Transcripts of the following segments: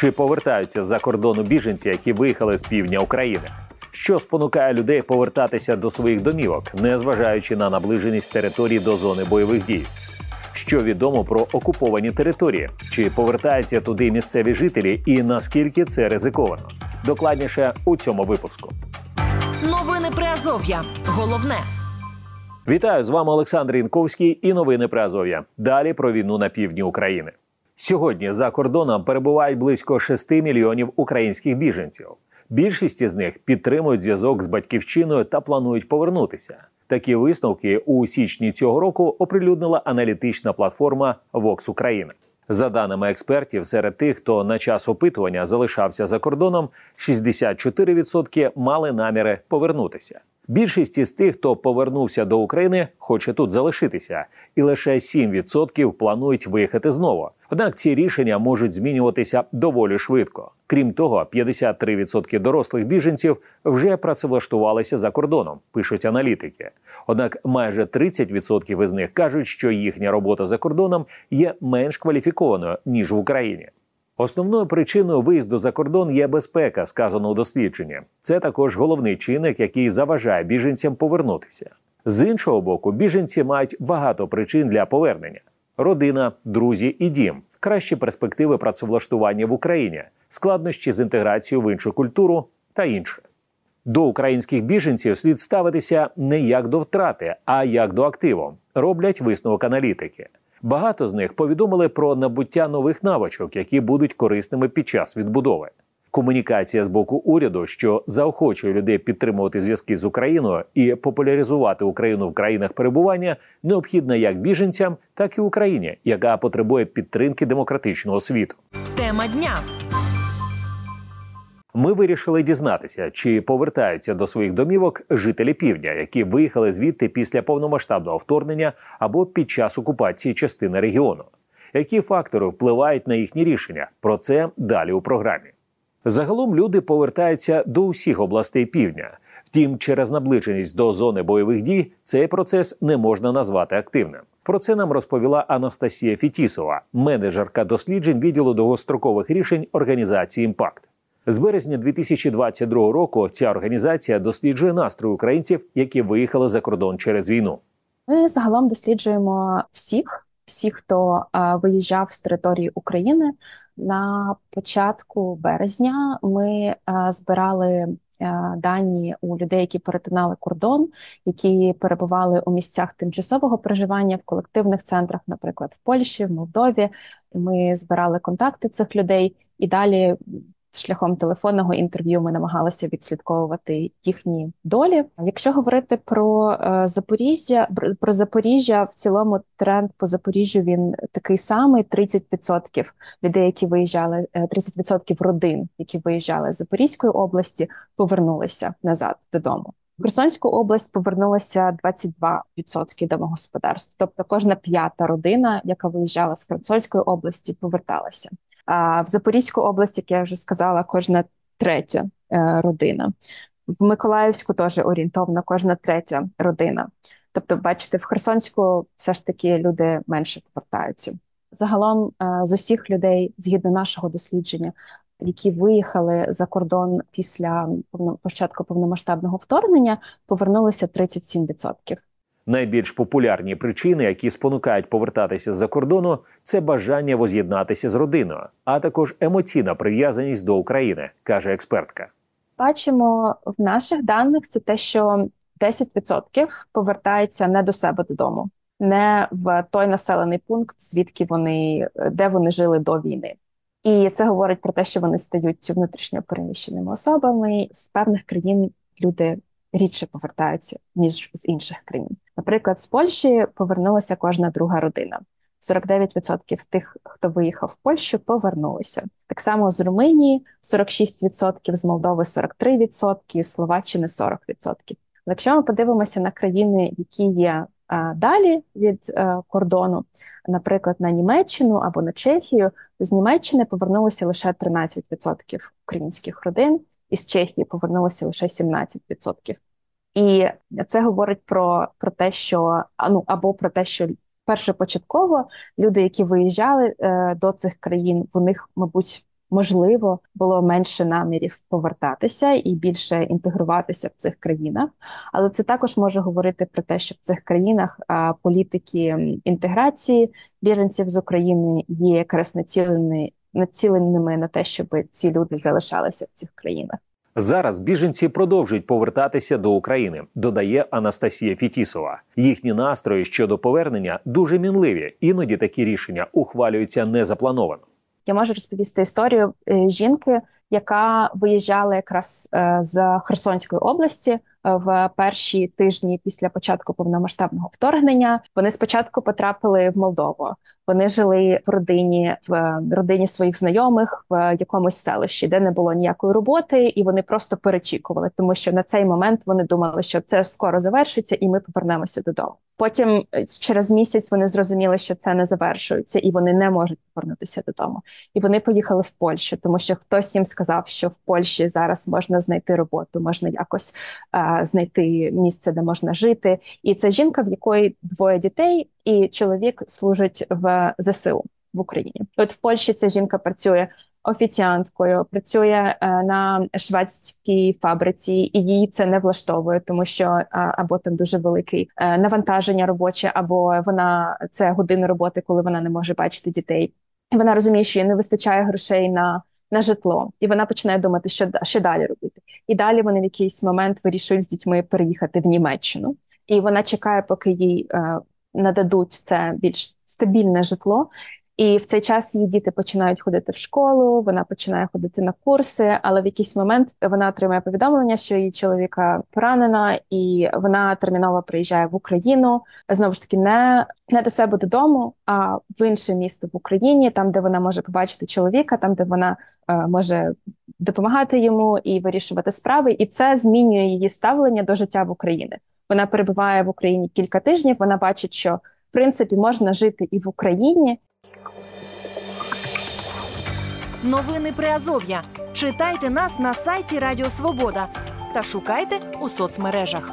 Чи повертаються за кордону біженці, які виїхали з півдня України? Що спонукає людей повертатися до своїх домівок, незважаючи на наближеність території до зони бойових дій? Що відомо про окуповані території? Чи повертаються туди місцеві жителі, і наскільки це ризиковано? Докладніше у цьому випуску. Новини Приазов'я. Головне. Вітаю з вами Олександр Інковський і новини Приазов'я. Далі про війну на півдні України. Сьогодні за кордоном перебувають близько 6 мільйонів українських біженців. Більшість із них підтримують зв'язок з батьківщиною та планують повернутися. Такі висновки у січні цього року оприлюднила аналітична платформа Vox Україна. За даними експертів, серед тих, хто на час опитування залишався за кордоном, 64% мали наміри повернутися. Більшість із тих, хто повернувся до України, хоче тут залишитися, і лише 7% планують виїхати знову. Однак ці рішення можуть змінюватися доволі швидко. Крім того, 53% дорослих біженців вже працевлаштувалися за кордоном, пишуть аналітики. Однак майже 30% із них кажуть, що їхня робота за кордоном є менш кваліфікованою ніж в Україні. Основною причиною виїзду за кордон є безпека, сказано у дослідженні. Це також головний чинник, який заважає біженцям повернутися. З іншого боку, біженці мають багато причин для повернення: родина, друзі і дім, кращі перспективи працевлаштування в Україні, складнощі з інтеграцією в іншу культуру та інше. До українських біженців слід ставитися не як до втрати, а як до активу. Роблять висновок аналітики. Багато з них повідомили про набуття нових навичок, які будуть корисними під час відбудови. Комунікація з боку уряду, що заохочує людей підтримувати зв'язки з Україною і популяризувати Україну в країнах перебування, необхідна як біженцям, так і Україні, яка потребує підтримки демократичного світу. Тема дня. Ми вирішили дізнатися, чи повертаються до своїх домівок жителі півдня, які виїхали звідти після повномасштабного вторгнення або під час окупації частини регіону. Які фактори впливають на їхні рішення? Про це далі у програмі. Загалом люди повертаються до усіх областей півдня. Втім, через наближеність до зони бойових дій цей процес не можна назвати активним. Про це нам розповіла Анастасія Фітісова, менеджерка досліджень відділу довгострокових рішень організації Імпакт. З березня 2022 року ця організація досліджує настрої українців, які виїхали за кордон через війну. Ми загалом досліджуємо всіх, всіх, хто а, виїжджав з території України. На початку березня ми а, збирали а, дані у людей, які перетинали кордон, які перебували у місцях тимчасового проживання в колективних центрах, наприклад, в Польщі, в Молдові. Ми збирали контакти цих людей і далі шляхом телефонного інтерв'ю ми намагалися відслідковувати їхні долі. Якщо говорити про е, Запоріжжя, про Запоріжжя, в цілому тренд по Запоріжжю він такий самий: 30% людей, які виїжджали, 30% е, родин, які виїжджали з Запорізької області, повернулися назад додому. В Херсонську область повернулося 22% домогосподарств, тобто кожна п'ята родина, яка виїжджала з Херсонської області, поверталася. А в Запорізьку область, як я вже сказала, кожна третя е, родина. В Миколаївську теж орієнтовно кожна третя родина. Тобто, бачите, в Херсонську все ж таки люди менше повертаються. Загалом е, з усіх людей, згідно нашого дослідження, які виїхали за кордон після початку повномасштабного вторгнення, повернулися 37%. Найбільш популярні причини, які спонукають повертатися з-за кордону, це бажання воз'єднатися з родиною, а також емоційна прив'язаність до України, каже експертка. Бачимо в наших даних це те, що 10% повертаються не до себе додому, не в той населений пункт, звідки вони де вони жили до війни. І це говорить про те, що вони стають внутрішньо переміщеними особами з певних країн. Люди рідше повертаються ніж з інших країн. Наприклад, з Польщі повернулася кожна друга родина. 49% тих, хто виїхав в Польщу, повернулися. Так само з Румунії 46%, з Молдови 43%, з Словаччини 40%. Якщо ми подивимося на країни, які є далі від е, кордону, наприклад, на Німеччину або на Чехію, то з Німеччини повернулося лише 13% українських родин, із Чехії повернулося лише 17%. І це говорить про про те, що ну або про те, що першопочатково люди, які виїжджали е, до цих країн, в них, мабуть, можливо було менше намірів повертатися і більше інтегруватися в цих країнах. Але це також може говорити про те, що в цих країнах а, політики інтеграції біженців з України є якраз націлені націленими на те, щоб ці люди залишалися в цих країнах. Зараз біженці продовжують повертатися до України, додає Анастасія Фітісова. Їхні настрої щодо повернення дуже мінливі. Іноді такі рішення ухвалюються незаплановано. Я можу розповісти історію е, жінки, яка виїжджала якраз е, з Херсонської області в перші тижні після початку повномасштабного вторгнення. Вони спочатку потрапили в Молдову. Вони жили в родині в родині своїх знайомих в якомусь селищі, де не було ніякої роботи, і вони просто перечікували, тому що на цей момент вони думали, що це скоро завершиться, і ми повернемося додому. Потім е, через місяць вони зрозуміли, що це не завершується, і вони не можуть повернутися додому. І вони поїхали в Польщу, тому що хтось їм сказав, що в Польщі зараз можна знайти роботу, можна якось а, знайти місце, де можна жити. І це жінка, в якої двоє дітей, і чоловік служить в ЗСУ в Україні. От в Польщі ця жінка працює офіціанткою, працює е, на шведській фабриці, і їй це не влаштовує, тому що або там дуже велике навантаження робоче, або вона це години роботи, коли вона не може бачити дітей. Вона розуміє, що їй не вистачає грошей на на житло, і вона починає думати, що що далі робити. І далі вони в якийсь момент вирішують з дітьми переїхати в Німеччину, і вона чекає, поки їй е, нададуть це більш стабільне житло. І в цей час її діти починають ходити в школу, вона починає ходити на курси, але в якийсь момент вона отримує повідомлення, що її чоловіка поранена, і вона терміново приїжджає в Україну знову ж таки не не до себе додому, а в інше місто в Україні, там де вона може побачити чоловіка, там де вона е, може допомагати йому і вирішувати справи. І це змінює її ставлення до життя в Україні. Вона перебуває в Україні кілька тижнів. Вона бачить, що в принципі можна жити і в Україні. Новини Приазов'я. Читайте нас на сайті Радіо Свобода та шукайте у соцмережах.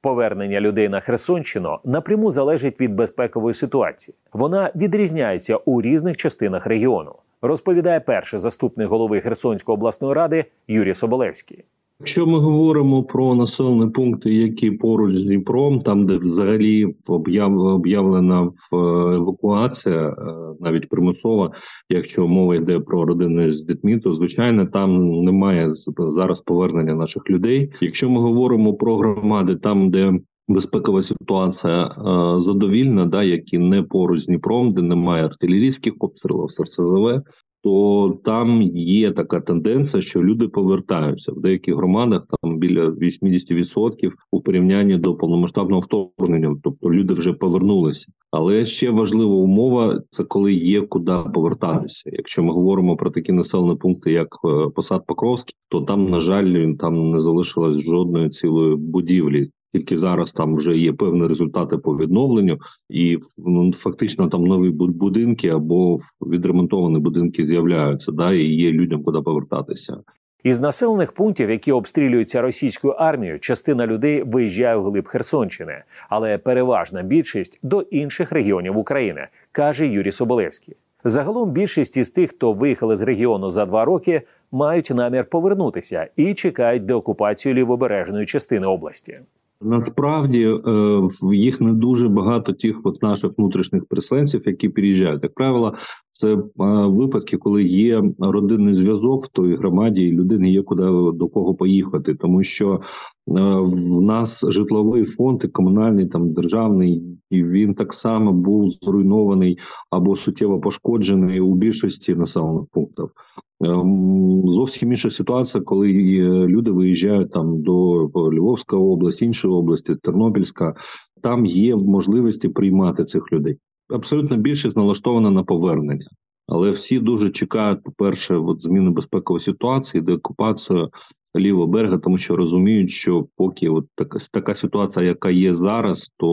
Повернення людей на Херсонщину напряму залежить від безпекової ситуації. Вона відрізняється у різних частинах регіону. Розповідає перший заступник голови Херсонської обласної ради Юрій Соболевський. Якщо ми говоримо про населені пункти, які поруч з Дніпром, там де взагалі об'явлена е, евакуація, е, навіть примусова, якщо мова йде про родини з дітьми, то звичайно там немає зараз повернення наших людей. Якщо ми говоримо про громади, там де безпекова ситуація е, задовільна, да які не поруч з Дніпром, де немає артилерійських обстрілів, СРСЗВ, то там є така тенденція, що люди повертаються в деяких громадах. Там біля 80% у порівнянні до повномасштабного вторгнення, тобто люди вже повернулися. Але ще важлива умова це коли є куди повертатися. Якщо ми говоримо про такі населені пункти, як е, посад Покровський, то там на жаль там не залишилось жодної цілої будівлі. Тільки зараз там вже є певні результати по відновленню, і ну, фактично там нові будинки або відремонтовані будинки з'являються. Да, і є людям куди повертатися. Із населених пунктів, які обстрілюються російською армією, частина людей виїжджає в глиб Херсонщини, але переважна більшість до інших регіонів України, каже Юрій Соболевський. Загалом більшість із тих, хто виїхали з регіону за два роки, мають намір повернутися і чекають деокупацію лівобережної частини області. Насправді е, їх не дуже багато тих от наших внутрішніх переселенців, які приїжджають. Як правило, це е, випадки, коли є родинний зв'язок в той громаді, і людини є куди до кого поїхати, тому що е, в нас житловий фонд і комунальний там державний, і він так само був зруйнований або суттєво пошкоджений у більшості населених пунктів. Ем, зовсім інша ситуація, коли люди виїжджають там до Львовської області, іншої області, Тернопільська. Там є можливості приймати цих людей. Абсолютно більшість налаштована на повернення, але всі дуже чекають, по перше, от зміни безпекової ситуації, деокупацію лівого берега, тому що розуміють, що поки от така така ситуація, яка є зараз, то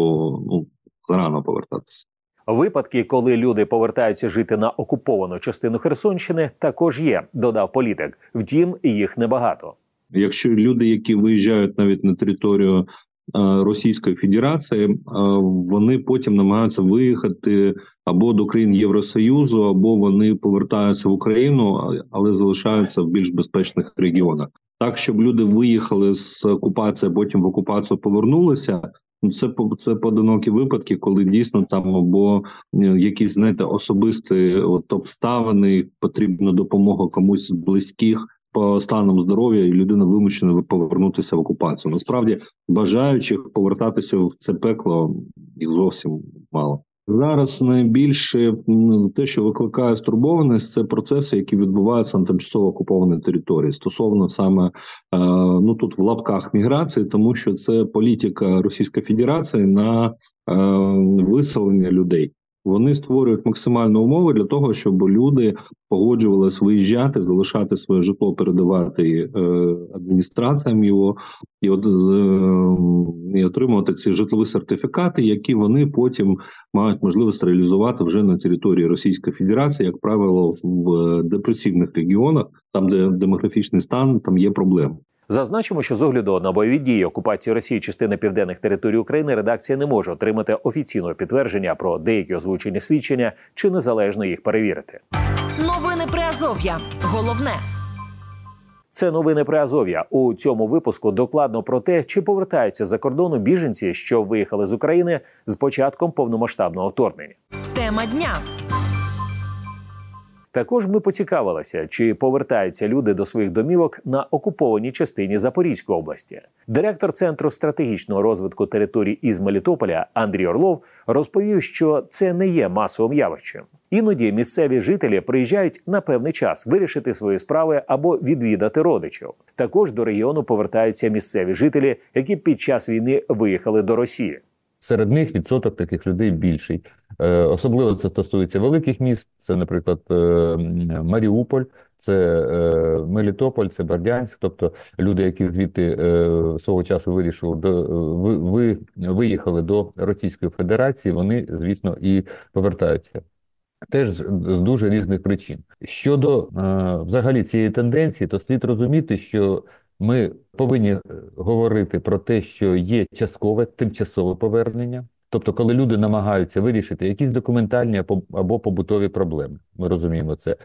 ну зарано повертатися. Випадки, коли люди повертаються жити на окуповану частину Херсонщини, також є, додав політик. Втім, їх небагато. Якщо люди, які виїжджають навіть на територію Російської Федерації, вони потім намагаються виїхати або до країн Євросоюзу, або вони повертаються в Україну, але залишаються в більш безпечних регіонах. Так, щоб люди виїхали з окупації, потім в окупацію повернулися. Ну, це це поодинокі випадки, коли дійсно там або е, якісь знаєте особисті от обставини, потрібна допомога комусь з близьких по станам здоров'я, і людина вимушена повернутися в окупацію. Насправді бажаючих повертатися в це пекло їх зовсім мало. Зараз найбільше те, що викликає стурбованість, це процеси, які відбуваються на тимчасово окупованій території стосовно саме е, ну тут в лапках міграції, тому що це політика Російської Федерації на е, виселення людей. Вони створюють максимальні умови для того, щоб люди погоджувалися виїжджати, залишати своє житло, передавати е, адміністраціям його і от е, і отримувати ці житлові сертифікати, які вони потім мають можливість реалізувати вже на території Російської Федерації, як правило, в депресивних регіонах, там де демографічний стан там є проблеми. Зазначимо, що з огляду на бойові дії окупації Росії частини південних територій України редакція не може отримати офіційного підтвердження про деякі озвучені свідчення чи незалежно їх перевірити. Новини Приазов'я. Головне. Це новини при Азов'я. У цьому випуску докладно про те, чи повертаються за кордону біженці, що виїхали з України з початком повномасштабного вторгнення. Тема дня. Також ми поцікавилися, чи повертаються люди до своїх домівок на окупованій частині Запорізької області. Директор центру стратегічного розвитку територій із Мелітополя Андрій Орлов розповів, що це не є масовим явищем. Іноді місцеві жителі приїжджають на певний час вирішити свої справи або відвідати родичів. Також до регіону повертаються місцеві жителі, які під час війни виїхали до Росії. Серед них відсоток таких людей більший. Е, особливо це стосується великих міст. Це, наприклад, е, Маріуполь, це е, Мелітополь, це Бердянськ. Тобто люди, які звідти свого часу вирішили до ви, виїхали до Російської Федерації, вони, звісно, і повертаються. Теж з дуже різних причин. Щодо взагалі цієї тенденції, то слід розуміти, що ми повинні говорити про те, що є часткове тимчасове повернення. Тобто, коли люди намагаються вирішити якісь документальні або побутові проблеми, ми розуміємо це.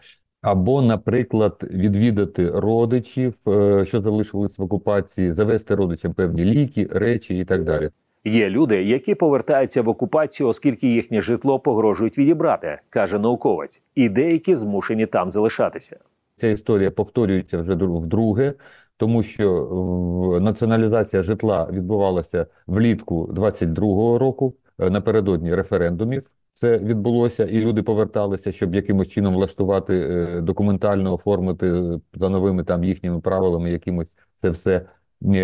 Або, наприклад, відвідати родичів, е, що залишились в окупації, завести родичам певні ліки, речі і так далі. Є люди, які повертаються в окупацію, оскільки їхнє житло погрожують відібрати, каже науковець, і деякі змушені там залишатися. Ця історія повторюється вже вдруге тому що націоналізація житла відбувалася влітку 22-го року е, напередодні референдумів. Це відбулося, і люди поверталися, щоб якимось чином влаштувати е, документально оформити е, за новими там їхніми правилами, якимось це все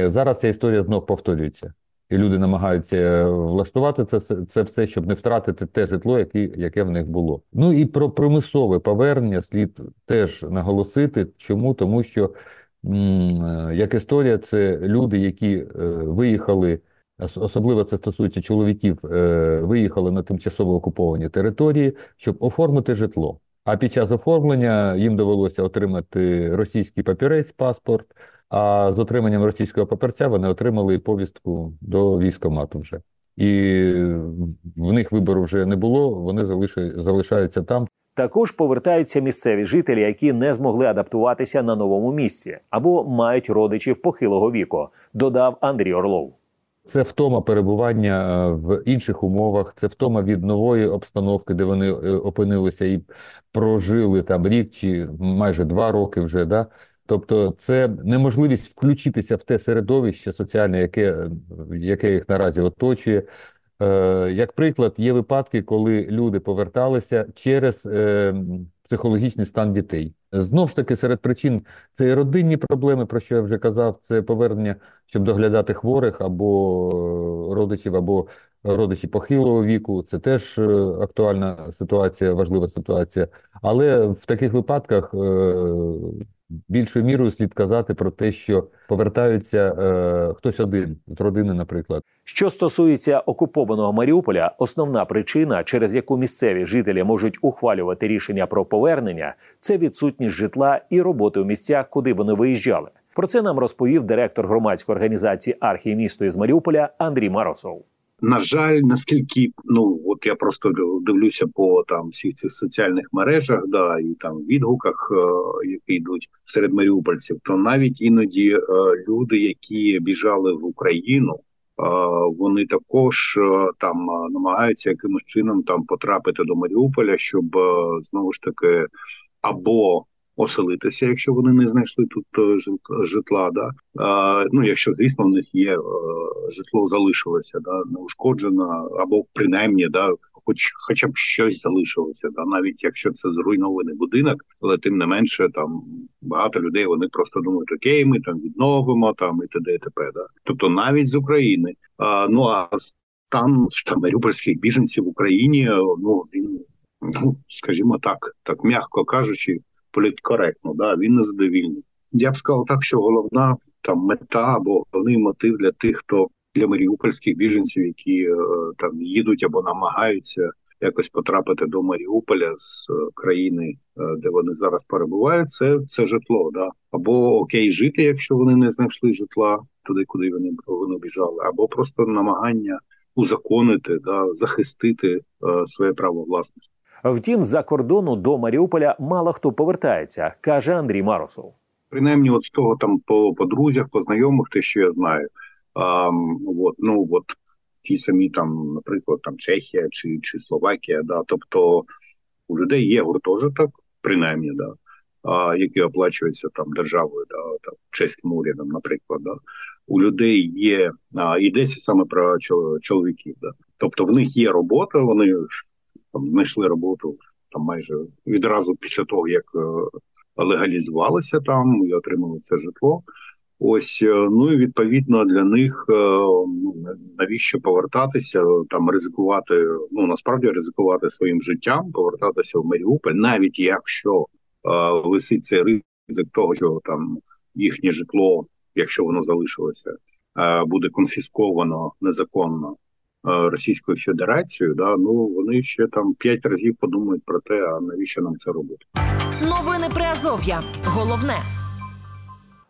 зараз. Ця історія знов повторюється, і люди намагаються влаштувати це це все, щоб не втратити те житло, яке, яке в них було. Ну і про примусове повернення слід теж наголосити. Чому тому, що Е, як історія, це люди, які е, виїхали, особливо це стосується чоловіків, е, виїхали на тимчасово окуповані території, щоб оформити житло. А під час оформлення їм довелося отримати російський папірець, паспорт. А з отриманням російського папірця вони отримали повістку до військомату вже. І в них вибору вже не було. Вони залишаються там. Також повертаються місцеві жителі, які не змогли адаптуватися на новому місці або мають родичів похилого віку. Додав Андрій Орлов. Це втома перебування е, в інших умовах, це втома від нової обстановки, де вони е, опинилися і прожили там рік чи майже два роки вже. Да? Тобто, це неможливість включитися в те середовище соціальне, яке яке їх наразі оточує. Е, як приклад, є випадки, коли люди поверталися через е, психологічний стан дітей. Знову ж таки, серед причин це і родинні проблеми, про що я вже казав, це повернення, щоб доглядати хворих або родичів, або родичі похилого віку. Це теж е, актуальна ситуація, важлива ситуація. Але в таких випадках більшою мірою слід казати про те, що повертаються е, хтось один з родини, наприклад. Що стосується окупованого Маріуполя, основна причина, через яку місцеві жителі можуть ухвалювати рішення про повернення, це відсутність житла і роботи у місцях, куди вони виїжджали. Про це нам розповів директор громадської організації «Архімісто» із Маріуполя Андрій Маросов. На жаль, наскільки ну от я просто дивлюся по там всіх цих соціальних мережах, да і там відгуках, е, які йдуть серед маріупольців, то навіть іноді е, люди, які біжали в Україну, е, вони також е, там е, намагаються якимось чином там потрапити до Маріуполя, щоб знову ж таки або оселитися, якщо вони не знайшли тут е, житла. Да? А, ну, якщо, звісно, в них є е, житло залишилося, да, неушкоджено, або принаймні, да, хоч хоча б щось залишилося, да, навіть якщо це зруйнований будинок, але тим не менше там багато людей вони просто думають, окей, ми там відновимо там і т.д. і т.п. Да? Тобто навіть з України. А, ну а стан там маріупольських біженців в Україні, ну він ну скажімо так, так м'яко кажучи, політкоректно, да, він незадовільний. Я б сказав так, що головна там мета або головний мотив для тих, хто для маріупольських біженців, які е, там їдуть або намагаються якось потрапити до Маріуполя з е, країни, е, де вони зараз перебувають, це, це житло. Да? Або окей, жити, якщо вони не знайшли житла туди, куди вони, вони біжали, або просто намагання узаконити, да, захистити е, своє право власності. Втім, з-за кордону до Маріуполя мало хто повертається, каже Андрій Маросов. принаймні, от з того там по, по друзях, по знайомих, те, що я знаю. А, от, ну от ті самі там, наприклад, там Чехія чи, чи Словакія, да, тобто у людей є гуртожиток, принаймні, да, а, який оплачується там державою, да, там, чеським урядом, наприклад, да. У людей є а, йдеться саме про чол- чоловіків, да. Тобто в них є робота, вони там знайшли роботу там майже відразу після того, як е, легалізувалися там і отримали це житло. Ось е, ну і відповідно для них е, ну навіщо повертатися там, ризикувати. Ну насправді ризикувати своїм життям, повертатися в Маріуполь, навіть якщо висить цей ризик того, що там їхнє житло, якщо воно залишилося, буде конфісковано незаконно Російською Федерацією. Да, ну вони ще там п'ять разів подумають про те, а навіщо нам це робити. Новини Приазов'я. Головне.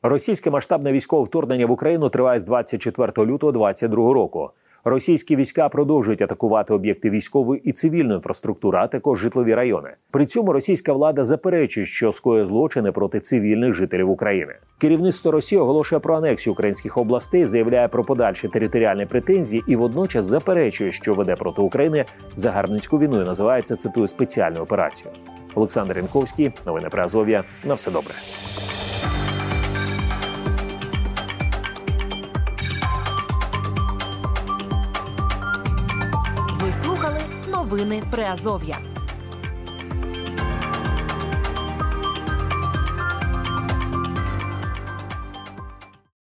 Російське масштабне військове вторгнення в Україну триває з 24 лютого 2022 року. Російські війська продовжують атакувати об'єкти військової і цивільної інфраструктури, а також житлові райони. При цьому російська влада заперечує, що скоює злочини проти цивільних жителів України. Керівництво Росії оголошує про анексію українських областей, заявляє про подальші територіальні претензії і водночас заперечує, що веде проти України загарбницьку війну і називається цитую спеціальну операцію. Олександр Янковський, новини Азов'я. На все добре. Новини Приазов'я.